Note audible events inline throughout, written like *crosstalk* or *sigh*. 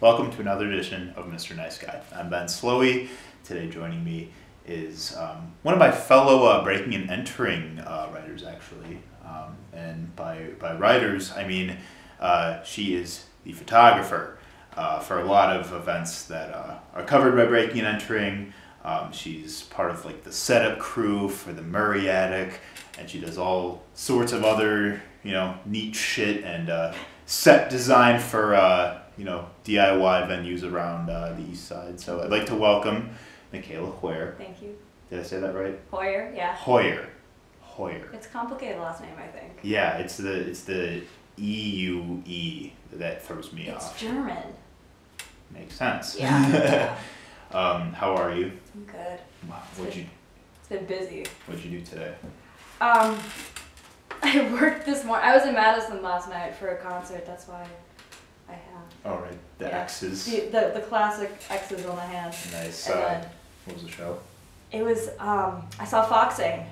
Welcome to another edition of Mr. Nice Guy. I'm Ben Slowey. Today, joining me is um, one of my fellow uh, breaking and entering uh, writers, actually. Um, and by, by writers, I mean uh, she is the photographer uh, for a lot of events that uh, are covered by breaking and entering. Um, she's part of like the setup crew for the Murray Attic, and she does all sorts of other you know neat shit and uh, set design for uh, you know DIY venues around uh, the east side. So I'd like to welcome Michaela Heuer. Thank you. Did I say that right? Heuer, yeah. Heuer. Heuer. It's a complicated last name, I think. Yeah, it's the it's the E U E that throws me It's off. It's German. Makes sense. *laughs* Yeah. um, how are you? I'm good. Wow. What'd you It's been busy. What'd you do today? Um, *laughs* I worked this morning. I was in Madison last night for a concert. That's why All right, the Yeah. X's. the the, the classic X's on the hand. Nice. And Uh, then what was the show? it was um, I saw Foxing,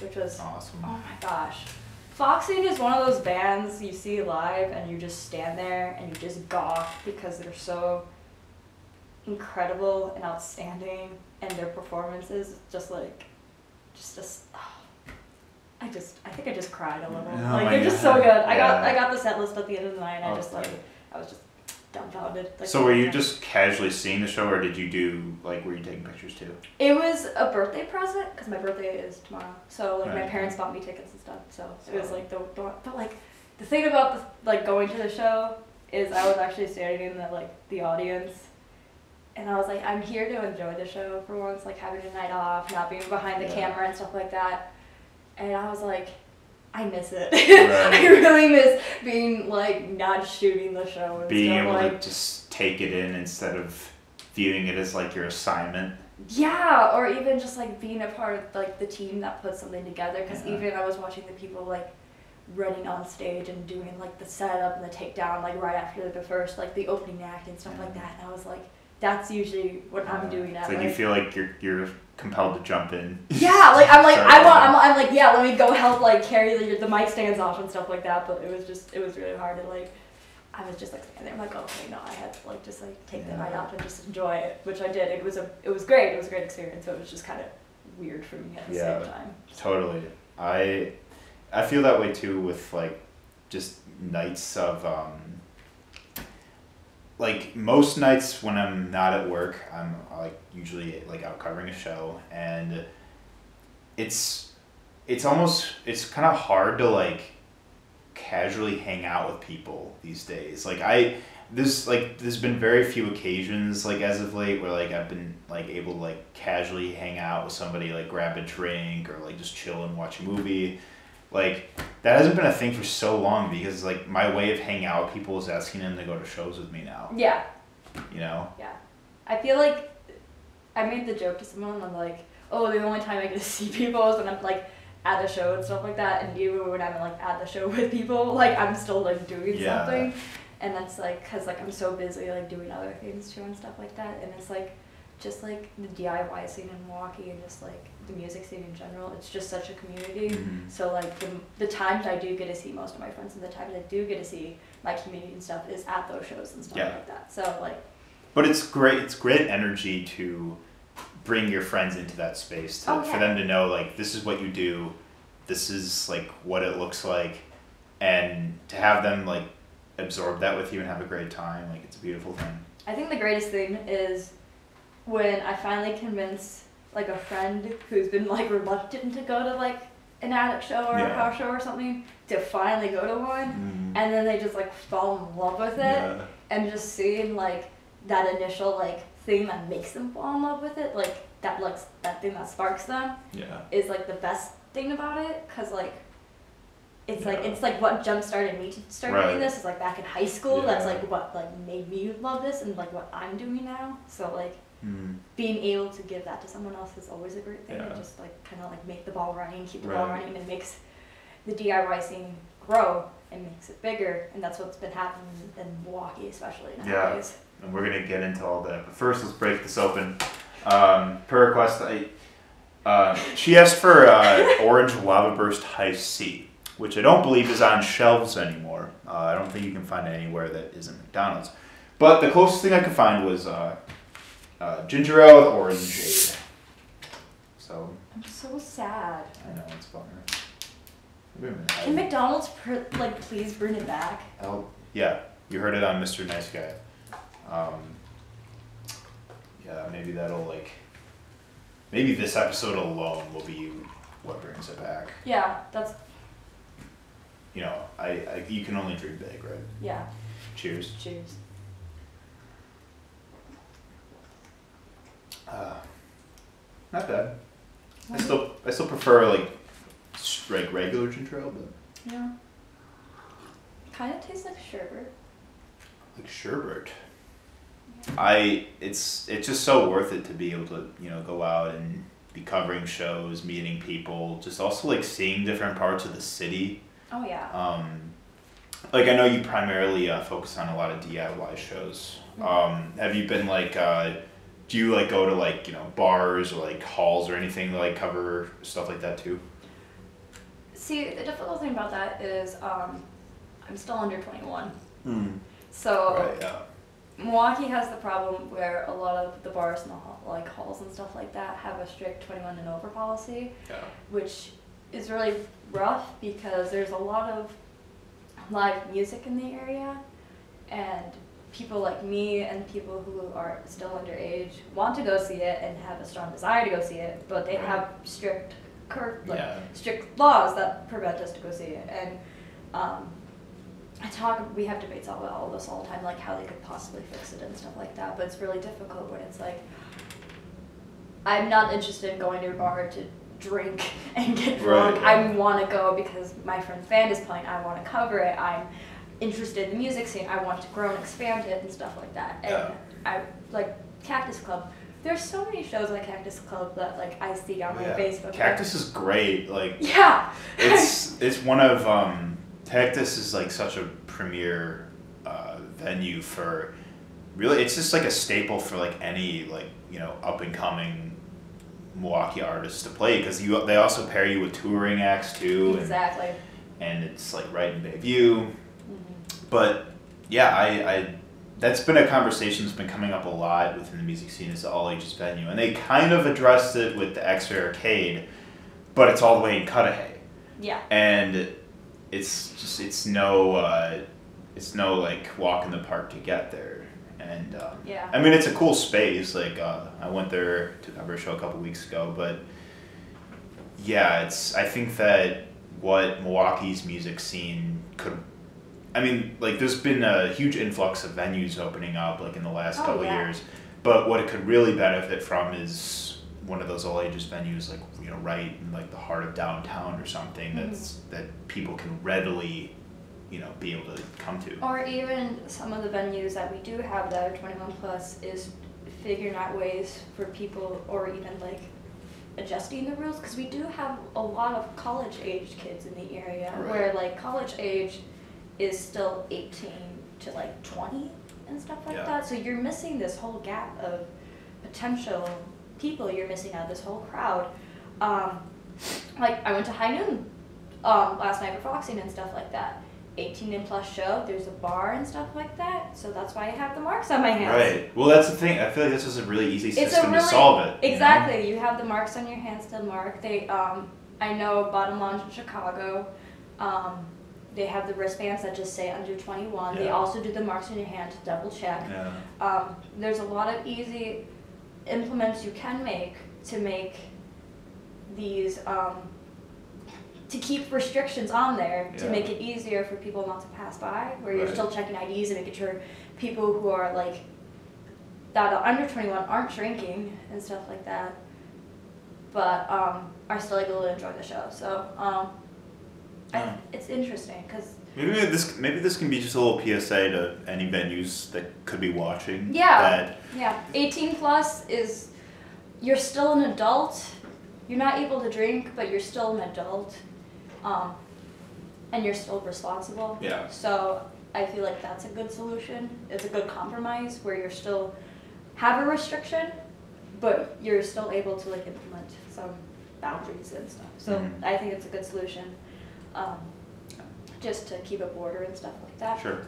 which was Awesome. oh my gosh. Foxing is one of those bands you see live and you just stand there and you just gawk because they're so incredible and outstanding and their performances just like just just I just I think I just cried a little. Oh like my they're just so God. good. I got Yeah. I got the set list at the end of the night and I Oh, just like. I was just dumbfounded. Like, so were you just casually seeing the show, or did you do like were you taking pictures too? It was a birthday present because my birthday is tomorrow. So like my parents bought me tickets and stuff. So it was like the, the but like the thing about the like going to the show is I was actually standing in the like the audience. And I was like, I'm here to enjoy the show for once, like having a night off, not being behind the Yeah. camera and stuff like that. And I was like, I miss it. *laughs* Right. I really miss being like not shooting the show and Being stuff able like to just take it in instead of viewing it as like your assignment. Yeah, or even just like being a part of like the team that puts something together. Because Yeah. even I was watching the people like running on stage and doing like the setup and the takedown like right after the first like the opening act and stuff like that. And I was like, that's usually what I'm doing It's at like you feel like you're you're compelled to jump in. yeah, like I'm like *laughs* Sorry I want I'm, I'm like yeah, let me go help like carry the, the mic stands off and stuff like that. But it was just it was really hard to like. I was just like standing there, I'm like, okay, no, I had to like just like take the night off and just enjoy it, which I did. It was a it was great. It was a great experience. So it was just kind of weird for me at the Yeah. same time. Totally. I I feel that way too with like just nights of um like most nights when I'm not at work, I'm like usually like out covering a show and it's it's almost it's kind of hard to like casually hang out with people these days. Like I this like there's been very few occasions like as of late where like I've been like able to like casually hang out with somebody like grab a drink or like just chill and watch a movie. Like that hasn't been a thing for so long because like my way of hanging out with people is asking them to go to shows with me now. Yeah, You know? yeah. I feel like I made the joke to someone. I'm like, oh, the only time I get to see *laughs* people is when I'm like at the show and stuff like that. And even when I'm like at the show *laughs* with people, like I'm still like doing Yeah. something. And that's like, cause like I'm so busy like doing other things too and stuff like that. And it's like, just like the DIY scene in Milwaukee and just like the music scene in general. It's just such a community. Mhm. So like the, the times I do get to see most of my friends and the times I do get to see my community and stuff is at those shows and stuff Yeah. like that. So like But it's great. It's great energy to bring your friends into that space to, Oh, for them to know like this is what you do, this is like what it looks like, and to have them like absorb that with you and have a great time. Like it's a beautiful thing. I think the greatest thing is when I finally convince like a friend who's been like reluctant to go to like an attic show or a Yeah. house show or something to finally go to one mm. and then they just like fall in love with it Yeah. and just seeing like that initial like thing that makes them fall in love with it like that like that thing that sparks them Yeah. is like the best thing about it because like it's like it's like what jump started me to start Right. doing this is like back in high school that's like what like made me love this and like what i'm doing now so like Mm. being able to give that to someone else is always a great thing Yeah. and just like kind of like make the ball running keep the ball running and it makes the diy scene grow and makes it bigger and that's what's been happening in milwaukee especially nowadays. Yeah. and we're gonna get into all that. But first, let's break this open. Um, per request, I, uh, she asked for uh, *laughs* Orange Lava Burst Hi-C, which I don't believe is on shelves anymore. Uh, I don't think you can find it anywhere that isn't McDonald's. But the closest thing I could find was uh, ginger ale with orange jade. So I'm so sad. I know it's a bummer. Wait a minute. Can McDonald's pr- like please bring it back? Oh, yeah, you heard it on Mr. Nice Guy. Um, yeah, maybe that'll like, maybe this episode alone will be what brings it back. Yeah, that's You know, I, I you can only dream big, right? yeah. Cheers. Cheers. Uh, not bad. I still I still prefer like like regular ginger ale, but Yeah. Kind of tastes like sherbet. like sherbet. I it's it's just so worth it to be able to you know go out and be covering shows, meeting people, just also like seeing different parts of the city. Oh yeah. Um, like I know you primarily uh, focus on a lot of DIY shows. Um, have you been like, uh, do you like go to like you know bars or like halls or anything to like cover stuff like that too? See, the difficult thing about that is um, I'm still under 21. Hmm. So Right. Yeah. Milwaukee has the problem where a lot of the bars and the hall, like halls and stuff like that have a strict 21 and over policy, Yeah. which is really rough because there's a lot of live music in the area, and people like me and people who are still underage want to go see it and have a strong desire to go see it, but they have strict cur- like Yeah. strict laws that prevent us to go see it. And um, I talk, we have debates about all this all the time, like how they could possibly fix it and stuff like that. But it's really difficult when it's like, I'm not interested in going to a bar to drink *laughs* and get drunk. Right, I want to go because my friend's band is playing. I want to cover it. I'm interested in the music scene. I want to grow and expand it and stuff like that. And Yeah. I like Cactus Club. There's so many shows like Cactus Club that like I see on my Yeah. Facebook. Cactus is great. Like *laughs* Yeah. it's it's one of um, Cactus is like such a premier uh, venue for really. It's just like a staple for like any like you know up and coming Milwaukee artists to play because you they also pair you with touring acts too, and, exactly. and it's like right in Bayview. But yeah, I, I that's been a conversation that's been coming up a lot within the music scene is the all ages venue, and they kind of addressed it with the X-Ray Arcade, but it's all the way in Cudahy Yeah. and it's just it's no uh, it's no like walk in the park to get there and um, Yeah. i mean it's a cool space like uh, i went there to cover a show a couple weeks ago but yeah it's i think that what milwaukee's music scene could i mean like there's been a huge influx of venues opening up like in the last Oh, couple yeah. years but what it could really benefit from is one of those all ages venues like you know right in like the heart of downtown or something Mhm. that's that people can readily you know be able to come to Or even some of the venues that we do have that are 21 plus is figuring out ways for people, or even like adjusting the rules, because we do have a lot of college aged kids in the area, Right. where like college age is still 18 to like 20 and stuff like Yeah. that. So you're missing this whole gap of potential people. You're missing out this whole crowd. Um, like I went to High Noon um, last night for Foxing and stuff like that. 18 and plus show. There's a bar and stuff like that. So that's why I have the marks on my hands. right well that's the thing i feel like this is a really easy system really to solve it you know? exactly. You have the marks on your hands to mark. They um, I know Bottom Lounge in Chicago. Um, they have the wristbands that just say under 21. They also do the marks on your hand to double check. yeah Um, there's a lot of easy implements you can make to make these um, to keep restrictions on there to Yeah. make it easier for people not to pass by where you're Right. still checking IDs and making sure people who are like that are under 21 aren't drinking and stuff like that but um, are still able to enjoy the show so um, I, it's interesting because Maybe this maybe this can be just a little PSA to any venues that could be watching. Yeah. That Yeah, 18 plus is you're still an adult. You're not able to drink, but you're still an adult. Um, and you're still responsible. yeah. So I feel like that's a good solution. It's a good compromise where you're still have a restriction, but you're still able to like implement some boundaries and stuff. So Mhm. I think it's a good solution. Um, just to keep a border and stuff like that. Sure.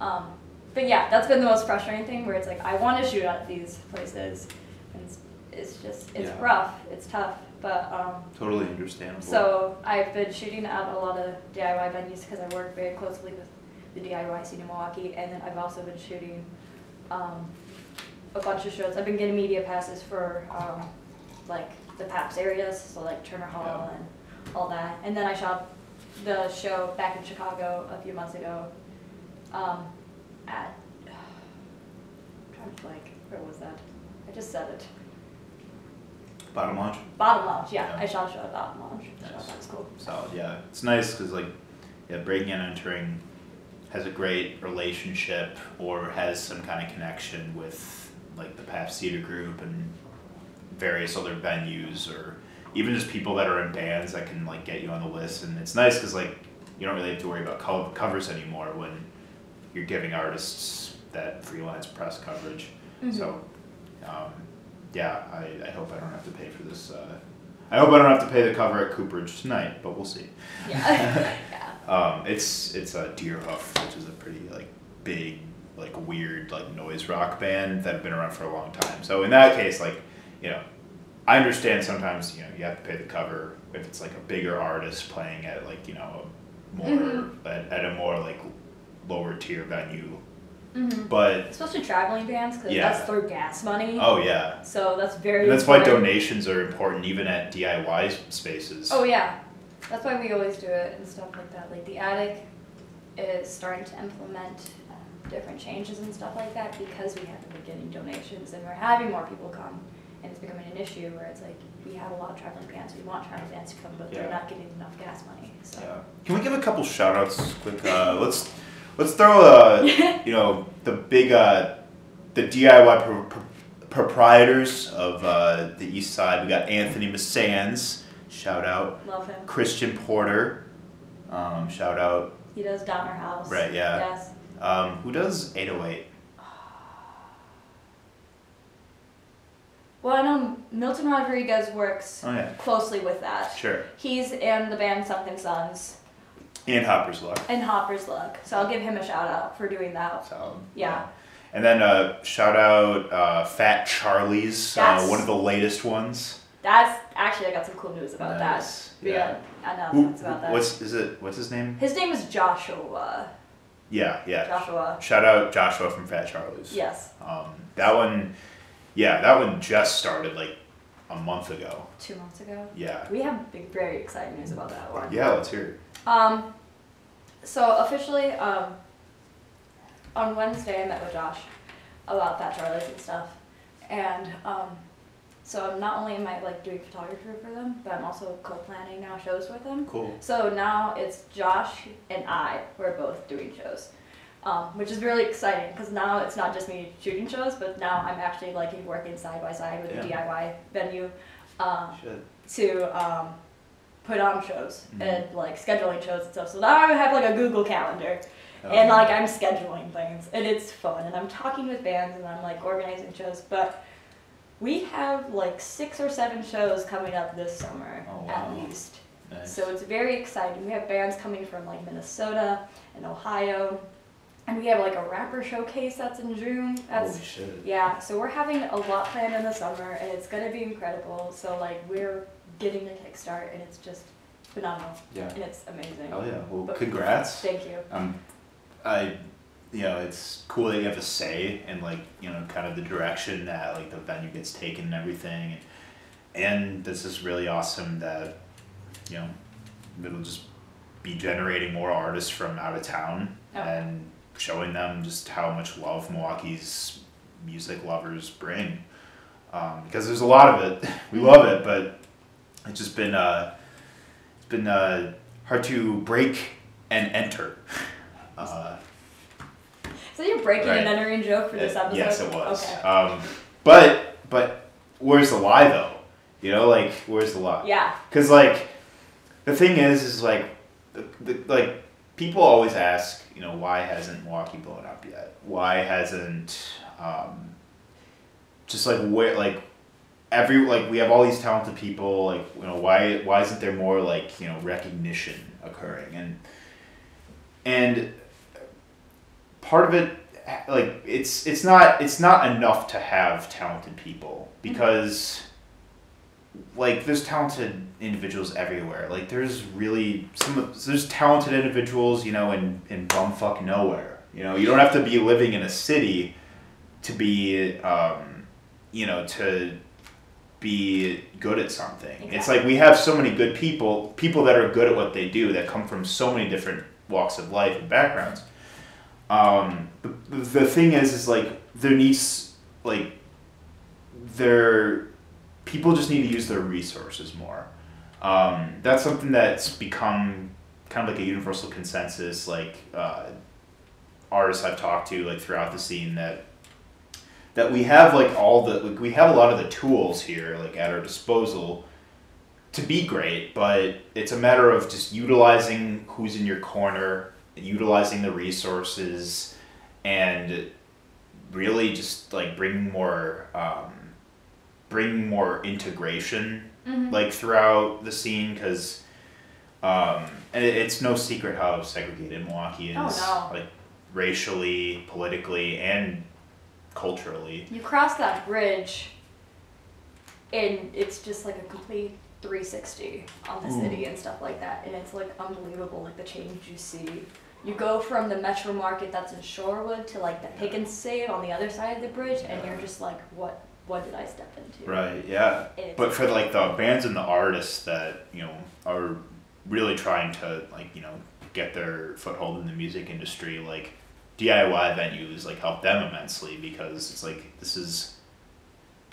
Um, but yeah, that's been the most frustrating thing where it's like I want to shoot at these places, and it's, it's just it's Yeah. rough, it's tough, but um, Totally understandable. so I've been shooting at a lot of DIY venues because I work very closely with the DIY scene in Milwaukee, and then I've also been shooting um, a bunch of shows. I've been getting media passes for um, like the Pabst areas, so like Turner Hall Yeah. and all that. And then I shot the show back in Chicago a few months ago um, at *sighs* I'm trying to blank. Where was that? I just said it. Bottom launch. Bottom Lounge. Yeah, Yeah. I shot a show at Bottom Lounge. Nice. that was cool. Solid, yeah. It's nice because like, yeah, breaking and entering has a great relationship or has some kind of connection with like the Pabst Theater Group and various other venues or even just people that are in bands that can like get you on the list. And it's nice because like you don't really have to worry about co- covers anymore when you're giving artists that freelance press coverage. Mhm. So, um, yeah, I, I hope I don't have to pay for this. Uh, I hope I don't have to pay the cover at Cooperage tonight, but we'll see. Yeah. *laughs* yeah. Um, it's it's a Deerhoof, which is a pretty like big, like weird, like noise rock band that have been around for a long time. So in that case, like, you know, I understand sometimes you know you have to pay the cover if it's like a bigger artist playing at like you know a more Mhm. at, at a more like lower tier venue, hmm but Especially traveling bands, because Yeah. that's through gas money. oh yeah, So that's very. And that's why donations are important even at DIY spaces. Oh yeah, that's why we always do it and stuff like that. Like the attic is starting to implement uh, different changes and stuff like that because we have been getting donations and we're having more people come, and it's becoming an issue where it's like we have a lot of traveling bands. We want traveling bands to come, but Yeah. they're not getting enough gas money. So. Yeah. Can we give a couple shout outs quick? Uh, let's let's throw uh, *laughs* you know the big uh, the DIY pro- pro- proprietors of uh, the East Side. We got Anthony Massans, shout out. Love him. Christian Porter, um, shout out. He does Donner House. Right, yeah. Yes. Um, who does 808? Well, I know Milton Rodriguez works Oh yeah, closely with that. sure. He's in the band Something Sons And Hopper's Luck. and Hopper's Luck, so I'll give him a shout out for doing that. So Yeah. And then uh, shout out uh, Fat Charlie's, uh, one of the latest ones. That's actually I got some cool news about Nice. that. We Yeah. got Who, announcements about that. what's is it? What's his name? His name is Joshua. Yeah, yeah. Joshua. Shout out Joshua from Fat Charlie's. Yes. Um, that one, yeah, that one just started like a month ago. Two months ago. Yeah. We have big, very exciting news about that one. Yeah, let's hear it. Um, so officially, um, on Wednesday I met with Josh about Fat Charlie's and stuff, and um, so I'm not only am I like doing photography for them, but I'm also co-planning now shows with them. Cool. So now it's Josh and I We're both doing shows, um, which is really exciting because now it's not just me shooting shows, but now I'm actually like working side by side with the DIY venue um, to um, put on shows Mhm. and like scheduling shows and stuff. So now I have like a Google Calendar and Um, like I'm scheduling things and it's fun and I'm talking with bands and I'm like organizing shows, but. We have like six or seven shows coming up this summer, Oh, at least. nice. So it's very exciting. We have bands coming from like Minnesota and Ohio, and we have like a rapper showcase that's in June. That's Holy shit. yeah. So we're having a lot planned in the summer, and it's gonna be incredible. So like we're getting a kickstart, and it's just phenomenal, Yeah. and it's amazing. Hell yeah. Well, But- congrats. Thank you. Um, I, you know, it's cool that you have a say in like you know kind of the direction that like the venue gets taken and everything, and this is really awesome that, you know, it'll just be generating more artists from out of town Oh. and showing them just how much love Milwaukee's music lovers bring, um, because there's a lot of it. *laughs* We love it, but it's just been uh, it's been uh, hard to break and enter. *laughs* Uh, So you're breaking Right. and entering joke for this episode. yes, it was. Okay. Um, but but where's the lie though? You know, like where's the lie? Yeah. Because like the thing is, is like the, the, like people always ask, you know, why hasn't Milwaukee blown up yet? Why hasn't um, just like where like every like we have all these talented people like you know why why isn't there more like you know recognition occurring and and part of it like it's it's not it's not enough to have talented people because like there's talented individuals everywhere. Like there's really some there's talented individuals, you know, in in bumfuck nowhere. You know, you don't have to be living in a city to be um, you know, to be good at something. Exactly. It's like we have so many good people, people that are good at what they do that come from so many different walks of life and backgrounds. Um, the, the thing is, is like there needs like there people just need to use their resources more. Um, that's something that's become kind of like a universal consensus. Like uh, artists I've talked to, like throughout the scene, that that we have like all the like, we have a lot of the tools here like at our disposal to be great, but it's a matter of just utilizing who's in your corner, utilizing the resources, and really just like bringing more um, bring more integration mm-hmm. like throughout the scene because um, and it, it's no secret how segregated Milwaukee is oh, no. like racially, politically, and culturally. You cross that bridge, and it's just like a complete 360 on the Ooh. city and stuff like that, and it's like unbelievable, like the change you see. You go from the metro market that's in Shorewood to like the Pick 'n Save on the other side of the bridge, and you're just like, what what did I step into? Right. Yeah. But for like the bands and the artists that you know are really trying to like you know get their foothold in the music industry, like DIY venues like help them immensely because it's like this is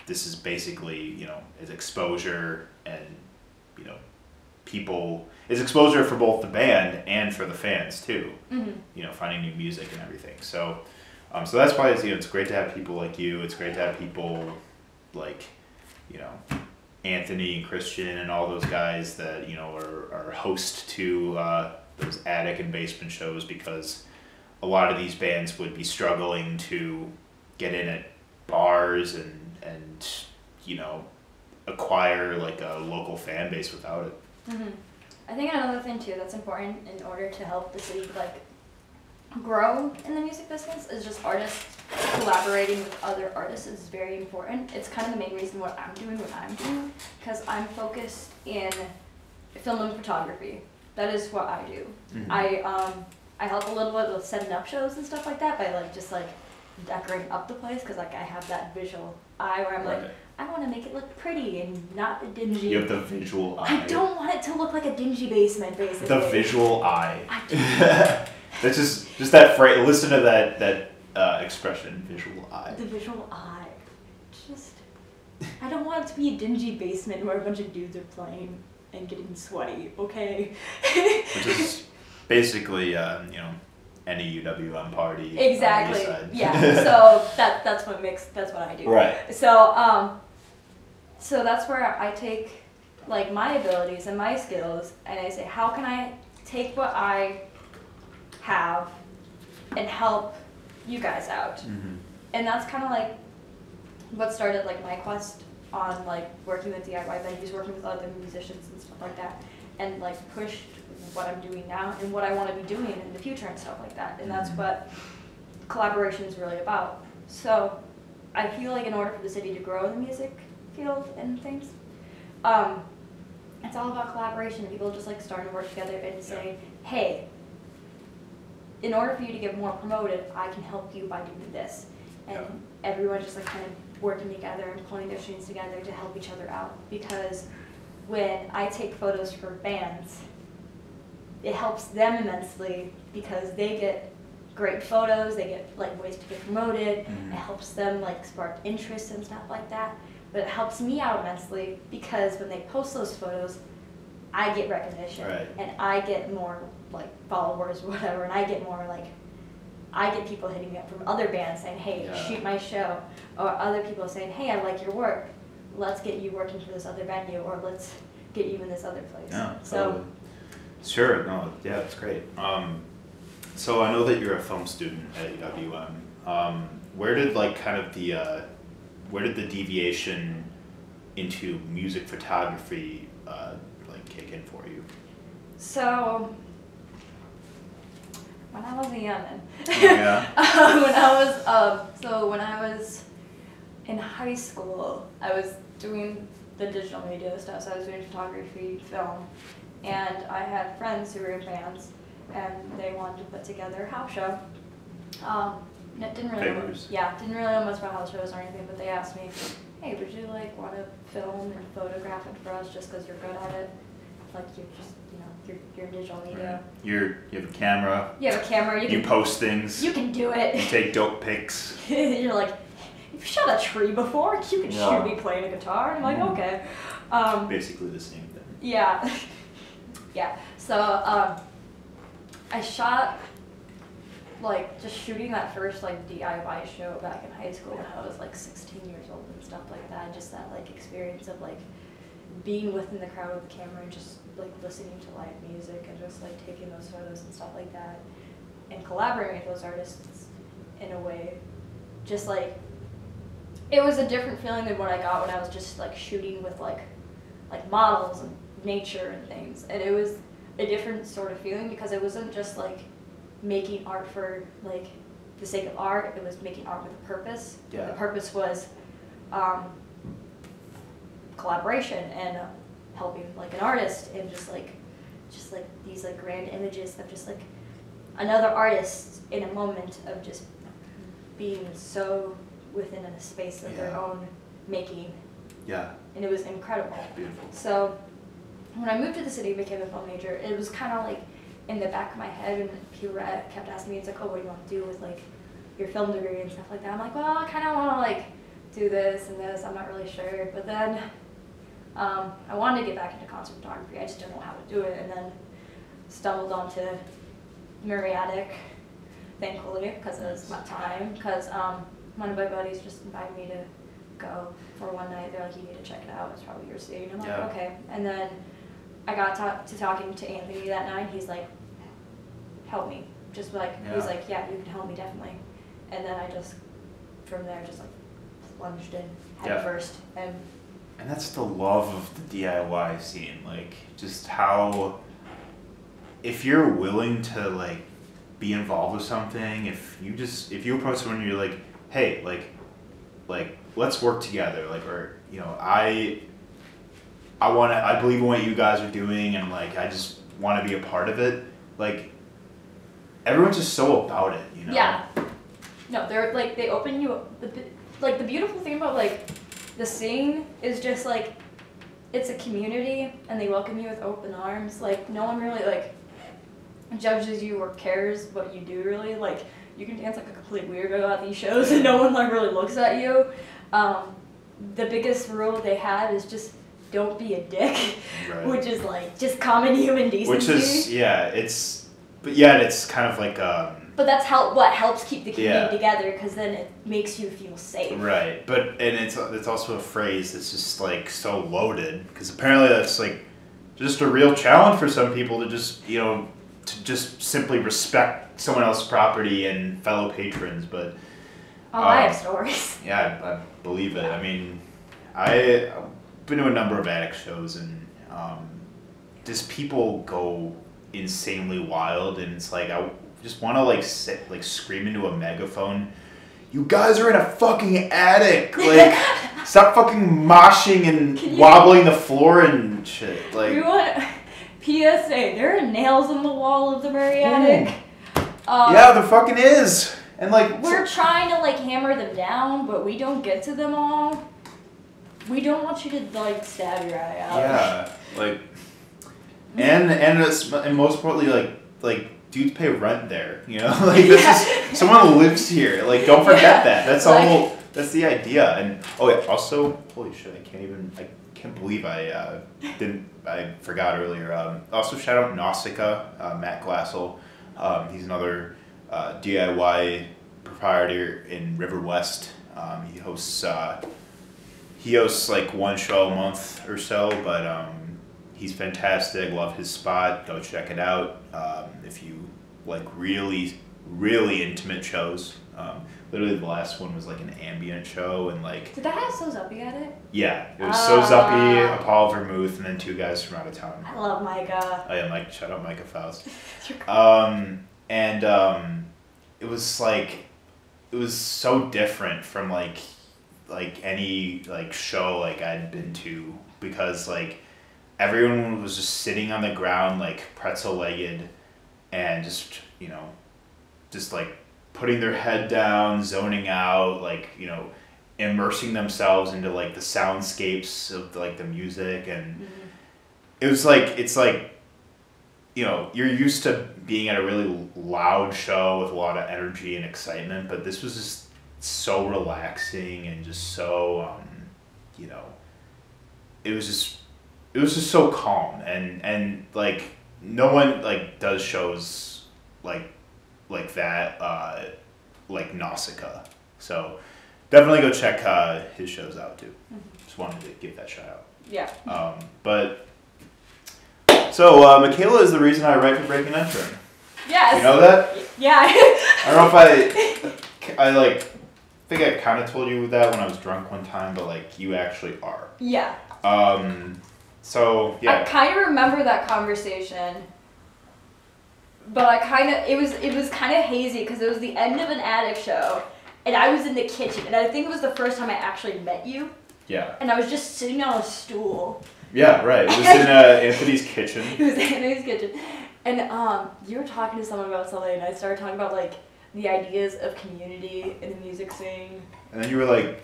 this is basically you know is exposure and you know people is exposure for both the band and for the fans too. Mm-hmm. You know, finding new music and everything. So um, so that's why it's, you know, it's great to have people like you. It's great to have people like, you know, Anthony and Christian and all those guys that, you know, are, are host to uh, those attic and basement shows because a lot of these bands would be struggling to get in at bars and, and you know, acquire like a local fan base without it. Mm-hmm. I think another thing too that's important in order to help the city like grow in the music business is just artists collaborating with other artists is very important. It's kind of the main reason what I'm doing what I'm doing because I'm focused in film and photography. That is what I do. Mm-hmm. I um I help a little bit with setting up shows and stuff like that by like just like decorating up the place because like I have that visual eye where I'm right. like I want to make it look pretty and not dingy. You have the visual eye. I don't want it to look like a dingy basement, basically. The visual eye. *laughs* That's just just that phrase. Listen to that that uh, expression, visual eye. The visual eye. Just, I don't want it to be a dingy basement where a bunch of dudes are playing and getting sweaty. Okay. *laughs* Which is basically, uh, you know, any UWM party. Exactly. Yeah. *laughs* so that that's what makes that's what I do. Right. So um, so that's where I take like my abilities and my skills, and I say, how can I take what I have and help you guys out. Mm-hmm. And that's kind of like what started like my quest on like working with DIY venues, working with other musicians and stuff like that, and like pushed what I'm doing now and what I want to be doing in the future and stuff like that. And that's mm-hmm. what collaboration is really about. So I feel like in order for the city to grow in the music field and things, um, it's all about collaboration. People just like starting to work together and say, hey, in order for you to get more promoted, I can help you by doing this. And yeah. everyone just like kind of working together and pulling their strings together to help each other out. Because when I take photos for bands, it helps them immensely because they get great photos, they get like ways to get promoted, mm-hmm. it helps them like spark interest and stuff like that. But it helps me out immensely because when they post those photos, I get recognition right. and I get more like followers or whatever, and I get more like I get people hitting me up from other bands saying, "Hey, yeah. shoot my show," or other people saying, "Hey, I like your work. Let's get you working for this other venue, or let's get you in this other place." Yeah, so. Sure. No. Yeah, it's great. Um, so I know that you're a film student at UWM. Um, where did like kind of the uh, where did the deviation into music photography uh, like kick in for you? So when I was a youngin. Yeah. *laughs* um, when I was um, so when I was in high school, I was doing the digital media stuff. So I was doing photography, film, and I had friends who were in bands, and they wanted to put together a house show. Um, didn't really, Favors. yeah, didn't really know much about house shows or anything, but they asked me, hey, would you like want to film and photograph it for us just because you're good at it? Like you're just, you know, you're, you're digital media. You're you have a camera. You have a camera, you You can, post things. you can do it. You take dope pics. *laughs* you're like, you've shot a tree before, you can Yeah. shoot me playing a guitar. And I'm like, okay. Um, Basically the same thing. yeah. *laughs* yeah. So, um, I shot, like, just shooting that first, like, DIY show back in high school when I was, like, 16 years old and stuff like that. Just that, like, experience of, like, being within the crowd with the camera and just, like, listening to live music and just, like, taking those photos and stuff like that. And collaborating with those artists in a way. Just, like, it was a different feeling than what I got when I was just, like, shooting with, like, like models and nature and things. And it was a different sort of feeling because it wasn't just like making art for like the sake of art. It was making art with a purpose. Yeah. The purpose was um, collaboration and uh, helping like an artist and just like just like these like grand images of just like another artist in a moment of just being so within a space of their own making Yeah. and it was incredible. Beautiful. So when I moved to the city and became a film major, it was kind of like in the back of my head, and people kept asking me, it's like, oh, what do you want to do with like your film degree and stuff like that. I'm like, well, I kind of want to like do this and this. I'm not really sure. But then um, I wanted to get back into concert photography. I just didn't know how to do it, and then stumbled onto Muriatic, thankfully, because it was my time. Because um, one of my buddies just invited me to go for one night. They're like, you need to check it out. It's probably your scene. I'm like, Yeah. okay. And then I got ta- to talking to Anthony that night. He's like, help me. Just like, he's Yeah. like, yeah, you can help me definitely. And then I just, from there, just like plunged in head Yeah. first. And And that's the love of the DIY scene, like just how if you're willing to like be involved with something, if you just if you approach someone and you're like, hey, like like let's work together, like or you know, I I wanna I believe in what you guys are doing and like I just wanna be a part of it. Like everyone's just so about it, you know? Yeah. No, they're like they open you up. The, like the beautiful thing about like the scene is just like it's a community and they welcome you with open arms. Like no one really like judges you or cares what you do really. Like you can dance like a complete weirdo at these shows and no one like really looks at you. Um, the biggest rule they have is just don't be a dick, Right. *laughs* which is like just common human decency. Which is yeah, it's but yet it's kind of like um But that's how what helps keep the community Yeah. together because then it makes you feel safe. Right, but and it's it's also a phrase that's just like so loaded because apparently that's like just a real challenge for some people to just you know to just simply respect someone else's property and fellow patrons. But Oh, I Um, have stories. *laughs* yeah, I, I believe it. I mean, I I've been to a number of attic shows and um, just people go insanely wild and it's like I just want to like sit like scream into a megaphone. You guys are in a fucking attic. *laughs* Like, stop fucking moshing and you- wobbling the floor and shit. Like, we want PSA. There are nails in the wall of the very attic. Um, yeah, there fucking is. And like, We're trying to like hammer them down, but we don't get to them all. We don't want you to like stab your eye out. Yeah, like, and and it's, and most importantly, like like dudes pay rent there. You know, *laughs* like *laughs* this Yeah. is someone lives here. Like, don't forget Yeah, that. That's like- all. That's the idea. And oh yeah, also, holy shit, I can't even. I can't believe I uh, didn't. I forgot earlier. Um, also, shout out Nausicaa, uh, Matt Glassell. Um, he's another uh, DIY proprietor in River West. Um, he hosts. Uh, he hosts like one show a month or so, but um, he's fantastic. Love his spot. Go check it out. Um, if you like really, really intimate shows. Um, literally, the last one was like an ambient show, and like Did that have so Zuppy at it? yeah, it was so Zuppy, Ah. Apollo Vermouth, and then two guys from out of town. I love Micah. Oh yeah, Mike. Shout out Micah Faust. *laughs* Um, and um, it was like it was so different from like like any like show like I'd been to because like everyone was just sitting on the ground like pretzel legged and just you know just like putting their head down zoning out like you know immersing themselves into like the soundscapes of like the music and it was like it's like you know you're used to being at a really loud show with a lot of energy and excitement but this was just so relaxing and just so um, you know it was just it was just so calm and and like no one like does shows like like that uh, like Nausicaa so definitely go check uh, his shows out too just wanted to give that shout out Yeah. um, but so uh, Michaela is the reason I write for Breaking Entering. Yes. You know that? Yeah. *laughs* I don't know if I, I like, think I kind of told you that when I was drunk one time, but like you actually are. yeah. Um, so yeah. I kind of remember that conversation, but I kind of it was it was kind of hazy because it was the end of an attic show, and I was in the kitchen, and I think it was the first time I actually met you, yeah, and I was just sitting on a stool. yeah, right. It was in uh, *laughs* Anthony's kitchen. It was Anthony's kitchen, and um, you were talking to someone about something, and I started talking about like the ideas of community in the music scene. And then you were like,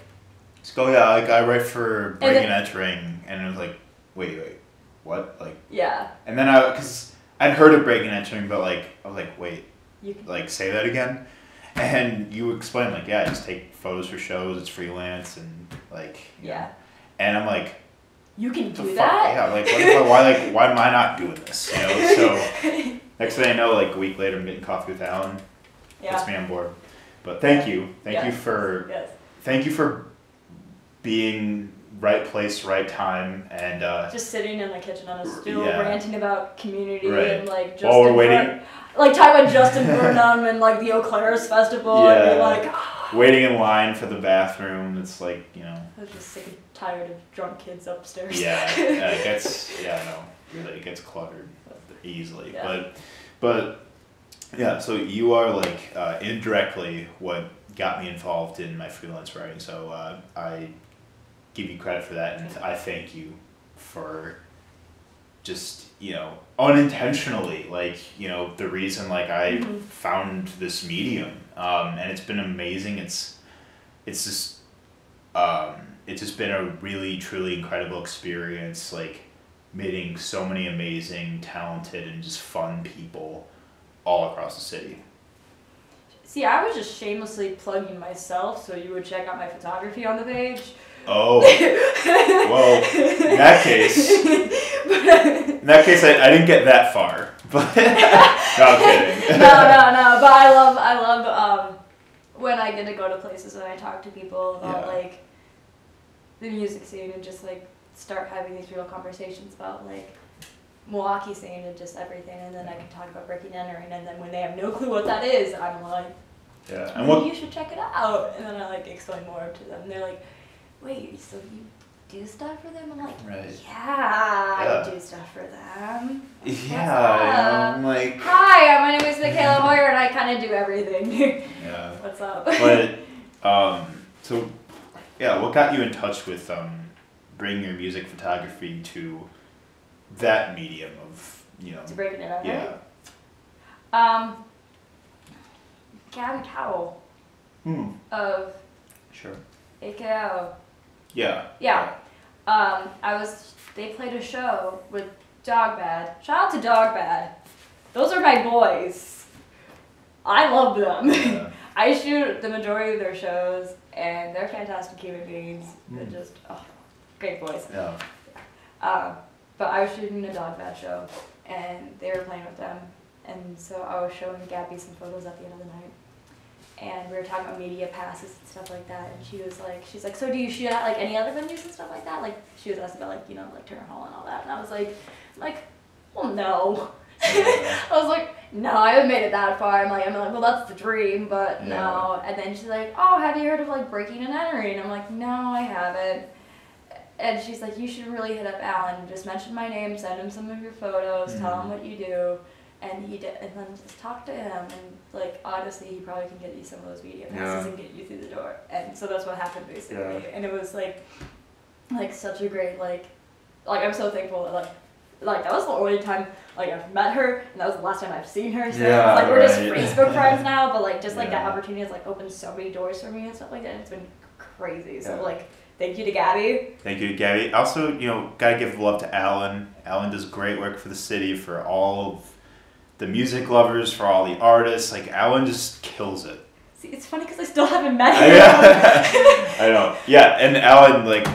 go, yeah, like I write for Breaking then- Entering. And it was like, wait, wait, what? Like, Yeah, and then I, cause I'd heard of Breaking Entering, but like, I was like, wait, you can. like say that again and you explain like yeah I just take photos for shows it's freelance and like know. Yeah, and i'm like you can do that. yeah like what why like why am i not doing this you know so *laughs* next thing i know like a week later i'm getting coffee with alan Yeah. puts me on board but thank you thank you for Yes. thank you for being right place right time and uh Just sitting in the kitchen on a stool, Yeah. ranting about community Right. and like Justin While we're waiting- Bur- like talking about Justin *laughs* Vernon and like the Eaux Claires festival, and you're like, waiting in line for the bathroom it's like you know I was just sick and tired of drunk kids upstairs. Yeah, *laughs* yeah, it gets yeah no really it gets cluttered easily. Yeah. But but yeah, so you are like uh, indirectly what got me involved in my freelance writing. So uh, I give you credit for that, and I thank you for just you know unintentionally like you know the reason like I Mhm. found this medium um, and it's been amazing it's it's just um, it's just been a really truly incredible experience like meeting so many amazing talented and just fun people all across the city See, I was just shamelessly plugging myself so you would check out my photography on the page. Oh *laughs* well in that case *laughs* in that case I, I didn't get that far *laughs* but no kidding no, no, no. But I love, I love um, when I get to go to places and I talk to people about Yeah. like the music scene and just like start having these real conversations about like Milwaukee scene and just everything, and then I can talk about breaking entering, and then when they have no clue what that is, I'm like, yeah and what you should check it out, and then I like explain more to them. And they're like, wait, so you do stuff for them? I'm like, right yeah, Yeah. I do stuff for them. yeah What's you know, up? I'm like Hi, my name is Michaela *laughs* Heuer, and I kind of do everything. yeah *laughs* What's up? but *laughs* um, so yeah, what got you in touch with um, bringing your music photography to that medium of you know to breaking it up. yeah Um, Gavin Cowell hmm of sure AKO. Yeah Yeah. Um, I was. They played a show with Dog Bad. Shout out to Dog Bad. Those are my boys. I love them. yeah *laughs* I shoot the majority of their shows, and they're fantastic human beings. They're Mm. just oh, great boys. yeah Um, but I was shooting a dog bad show, and they were playing with them, and so I was showing Gabby some photos at the end of the night, and we were talking about media passes and stuff like that, and she was like, she's like, so do you shoot at like any other venues and stuff like that? Like she was asking about like you know like Turner Hall and all that, and I was like, like, well no. *laughs* I was like, no, I haven't made it that far. I'm like, I'm like, well, that's the dream, but Yeah. no. And then she's like, oh, have you heard of like breaking and entering? I'm like, no, I haven't. And she's like, you should really hit up Alan. Just mention my name, send him some of your photos, tell mm-hmm. him what you do. And he did, and then just talk to him, and like honestly, he probably can get you some of those media passes Yeah. and get you through the door, and so that's what happened basically, Yeah. and it was like, like such a great like, like I'm so thankful that like, like that was the only time like I've met her, and that was the last time I've seen her. So Yeah, like we're just. Facebook friends now, but like just like that opportunity has like opened so many doors for me and stuff like that. It's been crazy. So like, thank you to Gabby. Thank you, Gabby. Also, you know, gotta give love to Alan. Alan does great work for the city, for all of the music lovers, for all the artists. Like Alan just kills it. See, it's funny because I still haven't met I him. *laughs* I know. Yeah, and Alan, like,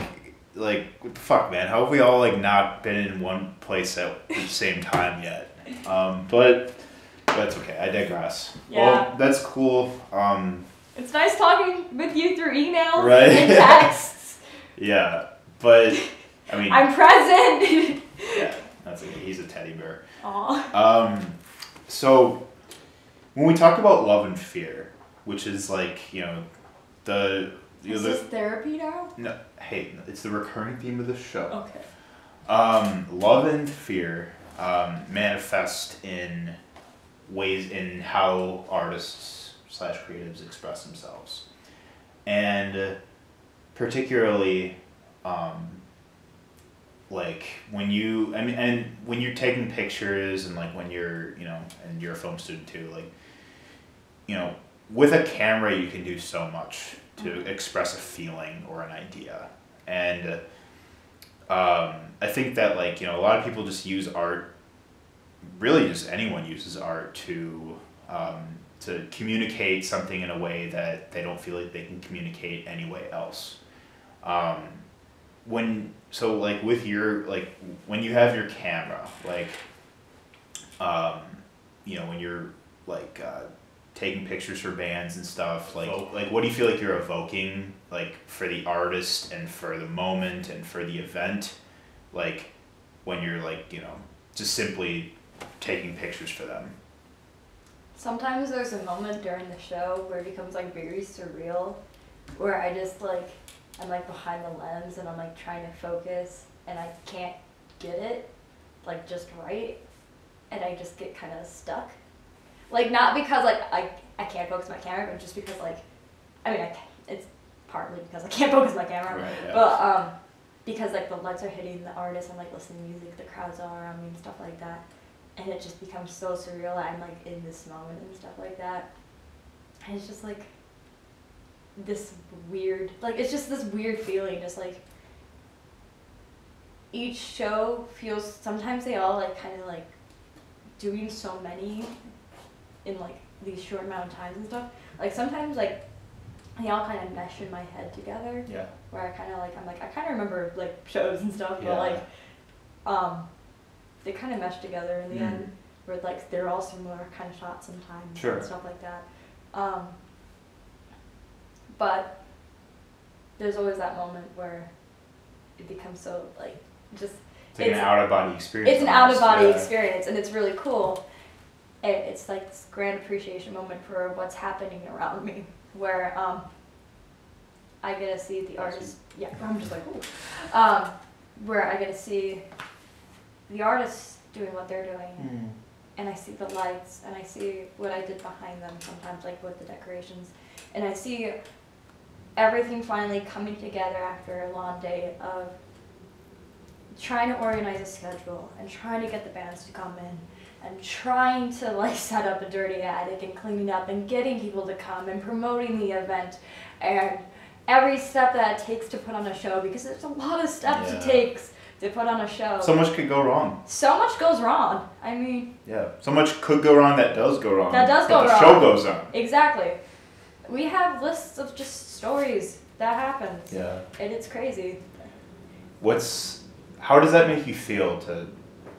like fuck, man? How have we all like not been in one place at the same time yet? Um, but that's okay. I digress. Yeah. Well, that's cool. Um, It's nice talking with you through email Right. and texts. *laughs* yeah, but I mean, I'm present. yeah, *laughs* that's okay. He's a teddy bear. Aw. Um, so when we talk about love and fear, which is like you know the you know, Is the, this therapy now? no, hey, it's the recurring theme of the show. Okay. Um, love and fear um, manifest in ways in how artists slash creatives express themselves, and particularly, um, like when you I mean, and when you're taking pictures and like when you're you know, and you're a film student too, like, you know, with a camera you can do so much to Mhm. express a feeling or an idea, and. Um, I think that like you know a lot of people just use art. Really, just anyone uses art to um, to communicate something in a way that they don't feel like they can communicate any way else. Um, when so like with your like when you have your camera like um, you know when you're like uh, taking pictures for bands and stuff like like what do you feel like you're evoking like for the artist and for the moment and for the event? Like when you're like you know just simply taking pictures for them? Sometimes there's a moment during the show where it becomes like very surreal, where I just like I'm like behind the lens and I'm like trying to focus and I can't get it like just right, and I just get kind of stuck. Like not because like I I can't focus my camera, but just because like I mean I can, it's partly because I can't *laughs* focus my camera, right yeah. but um because like the lights are hitting the artist, I'm like listening to music, the crowds are around me and stuff like that. And it just becomes so surreal. I'm like in this moment and stuff like that. And it's just like this weird like it's just this weird feeling, just like each show feels sometimes they all like kinda like doing so many in like these short amount of times and stuff. Like sometimes like they all kind of mesh in my head together yeah where I kind of like I'm like I kind of remember like shows and stuff, Yeah. but like um they kind of mesh together in the Mm. end where like they're all similar kind of shots sometimes Sure. and stuff like that. Um, but there's always that moment where it becomes so like just it's like an out of body experience it's an out of body yeah. experience and it's really cool. And it's like this grand appreciation moment for what's happening around me where um, I get to see the artist. Yeah, I'm just like, ooh. Um, where I get to see the artists doing what they're doing Mm. and I see the lights and I see what I did behind them sometimes like with the decorations and I see everything finally coming together after a long day of trying to organize a schedule and trying to get the bands to come in and trying to like *laughs* set up a dirty attic and cleaning up and getting people to come and promoting the event and every step that it takes to put on a show because there's a lot of steps Yeah. it takes to put on a show. so much could go wrong So much goes wrong. I mean, yeah so much could go wrong that does go wrong That does go the wrong. show goes on exactly. We have lists of just stories that happens, yeah and it's crazy. What's how does that make you feel to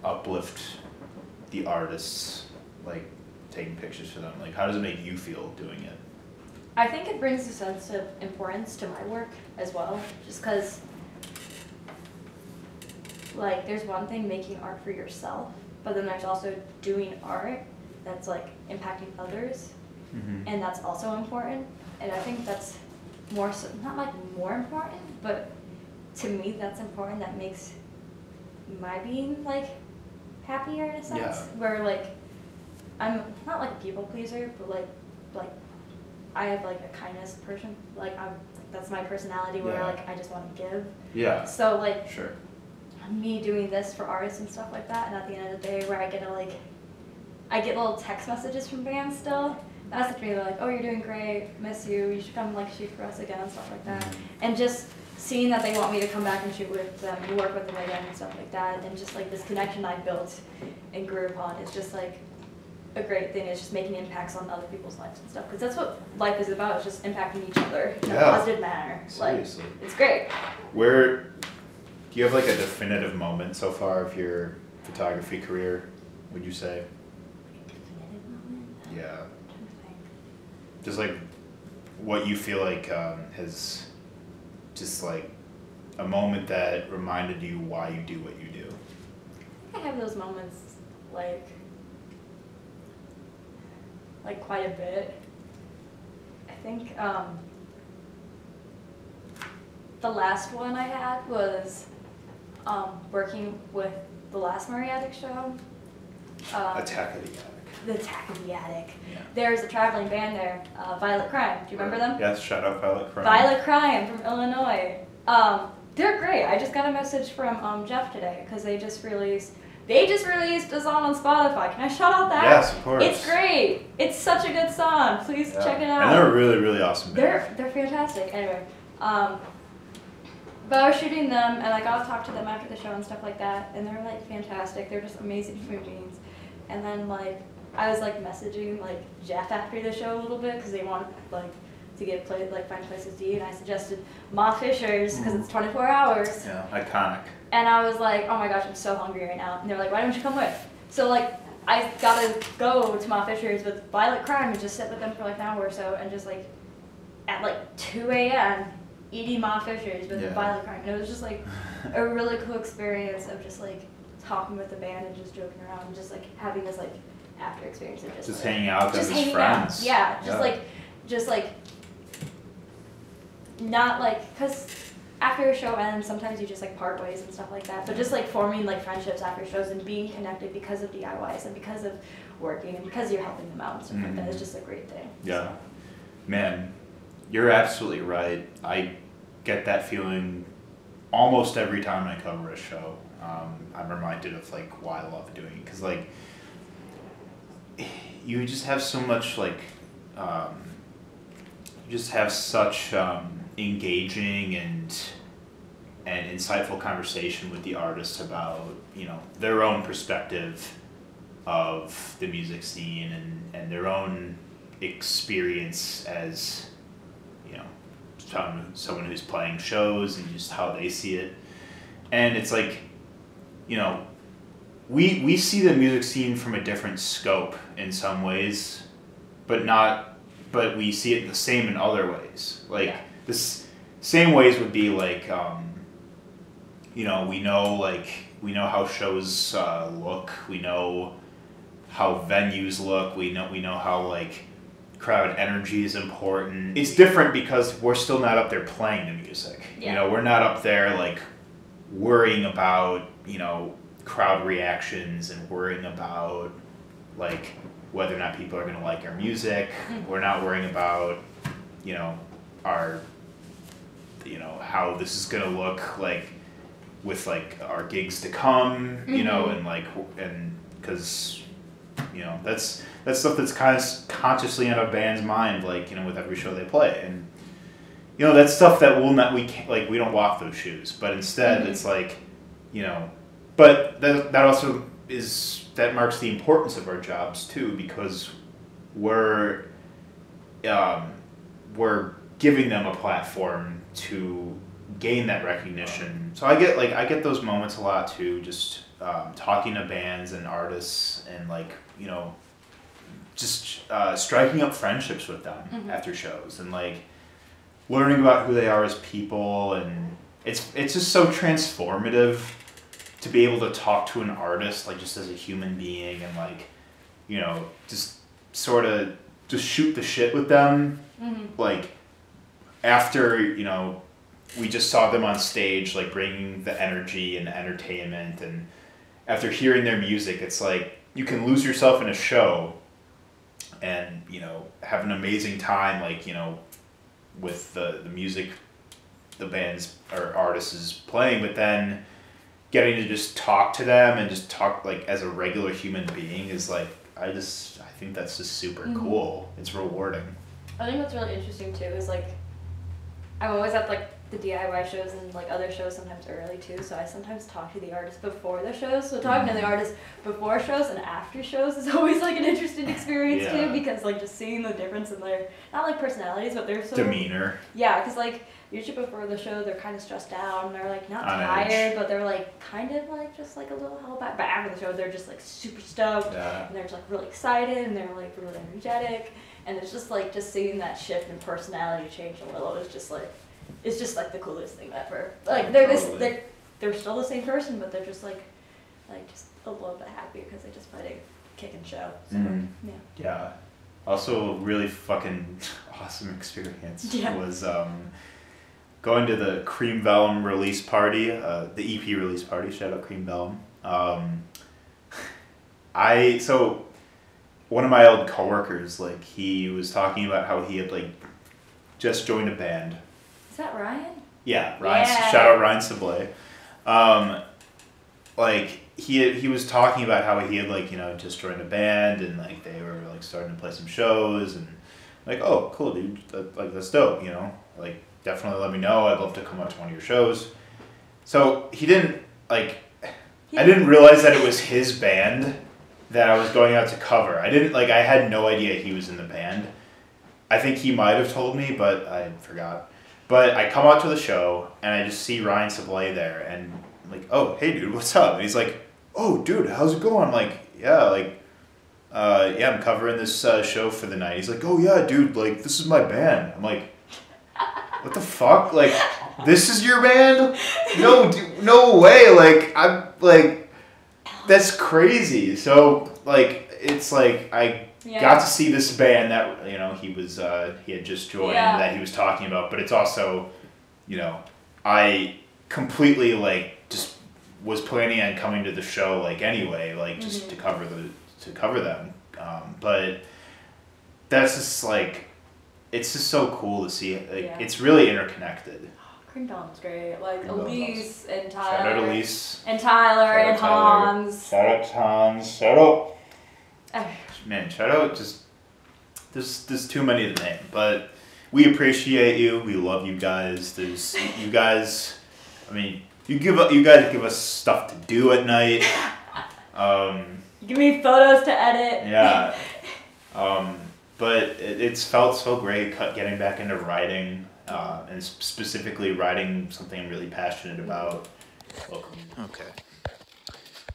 uplift the artists, like taking pictures for them? Like how does it make you feel doing it? I think it brings a sense of importance to my work as well, just because, like, there's one thing making art for yourself, but then there's also doing art that's like impacting others, Mm-hmm. and that's also important. And I think that's more so, not like more important, but to me that's important. That makes my being like happier in a sense. Yeah. Where like I'm not like a people pleaser, but like like I have like a kindness person. Like I'm that's my personality where Yeah. like I just want to give. Yeah. So like Sure. me doing this for artists and stuff like that, and at the end of the day, where I get a like, I get little text messages from bands still. Message me, they're like, "Oh, you're doing great, miss you. You should come like shoot for us again and stuff like that." Mm-hmm. And just seeing that they want me to come back and shoot with them, and work with them again and stuff like that, and just like this connection I built and grew upon is just like a great thing. It's just making impacts on other people's lives and stuff, because that's what life is about. It's just impacting each other in a positive manner. Like Seriously. it's great. Where do you have like a definitive moment so far of your photography career? Would you say? Yeah. Just like what you feel like um, has just like a moment that reminded you why you do what you do. I have those moments like like quite a bit. I think um, the last one I had was um, working with the last Mariatic show. Uh, Attack of the. The Attack of the Attic. Yeah. There's a traveling band there, uh, Violet Crime. Do you remember them? Yes, shout out Violet Crime. Violet Crime from Illinois. Um, they're great. I just got a message from um, Jeff today because they just released. They just released a song on Spotify. Can I shout out that? Yes, of course. It's great. It's such a good song. Please Yeah. check it out. And they're a really, really awesome. band. They're they're fantastic. Anyway, um, but I was shooting them, and I got to talk to them after the show and stuff like that, and they're like fantastic. They're just amazing human beings. And then like I was like messaging like Jeff after the show a little bit because they wanted like to get played like find places to eat, and I suggested Ma Fisher's because it's mm. 24 hours. Yeah, iconic. And I was like, oh my gosh, I'm so hungry right now. And they're like, why don't you come with? So like, I gotta go to Ma Fisher's with Violet Crime and just sit with them for like an hour or so and just like, at like 2 a.m. eating Ma Fisher's with Yeah. Violet Crime. And it was just like a really cool experience of just like talking with the band and just joking around and just like having this like after experience of just, Just like, hanging out just hanging friends. out. Yeah, just like, just like, not like, cause after a show ends, sometimes you just like part ways and stuff like that. But just like forming like friendships after shows and being connected because of DIYs and because of working and because you're helping them out and stuff like that is just a great thing. Yeah. Man, you're absolutely right. I get that feeling almost every time I cover a show. Um, I'm reminded of like why I love doing it because like you just have so much like um, you just have such um, engaging and and insightful conversation with the artists about you know their own perspective of the music scene and, and their own experience as you know someone, someone who's playing shows and just how they see it. And it's like you know we we see the music scene from a different scope in some ways but not but we see it the same in other ways like Yeah. this same ways would be like um, you know we know like we know how shows uh, look we know how venues look we know we know how like crowd energy is important it's different because we're still not up there playing the music Yeah. you know we're not up there like worrying about you know crowd reactions and worrying about like whether or not people are going to like our music Mhm. we're not worrying about you know our you know how this is going to look like with like our gigs to come you know Mhm. and like and because you know that's that's stuff that's kind of consciously in a band's mind like you know with every show they play and you know that's stuff that we'll not we can't like we don't walk those shoes but instead Mhm. it's like you know but that that also is that marks the importance of our jobs too because we're um, we're giving them a platform to gain that recognition so i get like i get those moments a lot too just um, talking to bands and artists and like you know just uh, striking up friendships with them Mhm. after shows and like learning about who they are as people and it's it's just so transformative to be able to talk to an artist like just as a human being and like you know just sort of just shoot the shit with them hmm like after you know we just saw them on stage like bringing the energy and entertainment and after hearing their music it's like you can lose yourself in a show and you know have an amazing time like you know with the the music the band's or artists is playing but then getting to just talk to them and just talk like as a regular human being is like i just i think that's just super Mhm. cool it's rewarding I think what's really interesting too is like I'm always at like the DIY shows and like other shows sometimes early too. So I sometimes talk to the artists before the shows. So talking to the artists before shows and after shows is *laughs* always like an interesting experience Yeah. too because like just seeing the difference in their not like personalities but they're so demeanor yeah because like usually before the show they're kind of stressed out and they're like not On tired edge. but they're like kind of like just like a little held back. But after the show they're just like super stoked yeah and they're just like really excited and they're like really energetic and it's just like just seeing that shift in personality change a little is just like it's just like the coolest thing ever like they're this they're they're still the same person but they're just like like just a little bit happy because they just played a kick and show so Mhm. yeah Yeah. Also, really fucking *laughs* awesome experience Yeah. was um, going to the Cream Vellum release party, uh, the EP release party. Shout out Cream Vellum. Um, I so one of my old coworkers, like he was talking about how he had like just joined a band. is that Ryan Yeah, Ryan. Yeah. Shout out Ryan Sablé. Um, like he he was talking about how he had like you know just joined a band and like they were like starting to play some shows and like oh cool dude like that's dope you know like definitely let me know I'd love to come out to one of your shows. So he didn't like I didn't realize that it was his band that I was going out to cover. I didn't like I had no idea he was in the band. I think he might have told me, but I forgot. But I come out to the show and I just see Ryan Sablay there and I'm like, oh hey dude, what's up? And he's like, oh dude, how's it going? I'm like, yeah, like, uh, yeah, I'm covering this uh, show for the night. He's like, oh yeah, dude, like this is my band. I'm like, what the fuck? Like, this is your band? No, dude, no way. Like I'm like, that's crazy. So like, it's like I yeah got to see this band that you know he was uh, he had just joined Yeah. that he was talking about but it's also you know i completely like just was planning on coming to the show like anyway like just Mhm. to cover the to cover them um, but that's just like it's just so cool to see like Yeah. it's really interconnected *gasps* Vellum's great like Cream Elise and shout out Tyler elise and Tyler and Tyler. Hans shout out hans shout out man, shout out just there's there's too many to name, but we appreciate you. We love you guys. There's you guys. I mean, you give u- you guys give us stuff to do at night. *laughs* Um, give me photos to edit yeah. *laughs* Um, but it, it's felt so great cut, getting back into writing, uh, and specifically writing something I'm really passionate about. Welcome. Okay.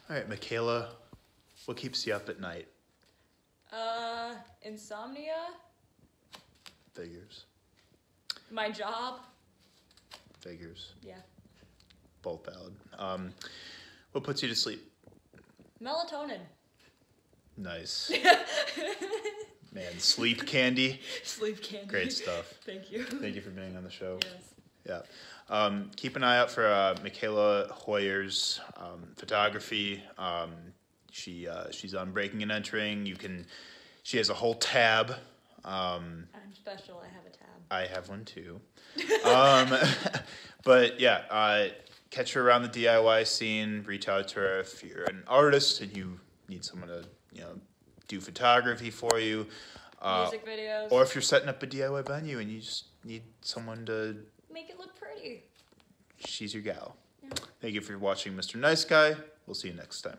All right, Michaela, what keeps you up at night? uh insomnia Figures. my job Figures. yeah Both valid. Um, what puts you to sleep? melatonin Nice. *laughs* Man, sleep candy. *laughs* sleep candy Great stuff. thank you Thank you for being on the show. yes Yeah. Um, keep an eye out for uh, Michaela Heuer's um, photography. Um, she uh, she's on Breaking and Entering. You can. She has a whole tab. Um, i'm special i have a tab I have one too. um, *laughs* but yeah, uh, catch her around the DIY scene. Reach out to her if you're an artist and you need someone to you know do photography for you. Uh, music videos or if you're setting up a DIY venue and you just need someone to, make it look pretty she's your gal. Yeah. Thank you for watching Mr. Nice Guy. We'll see you next time.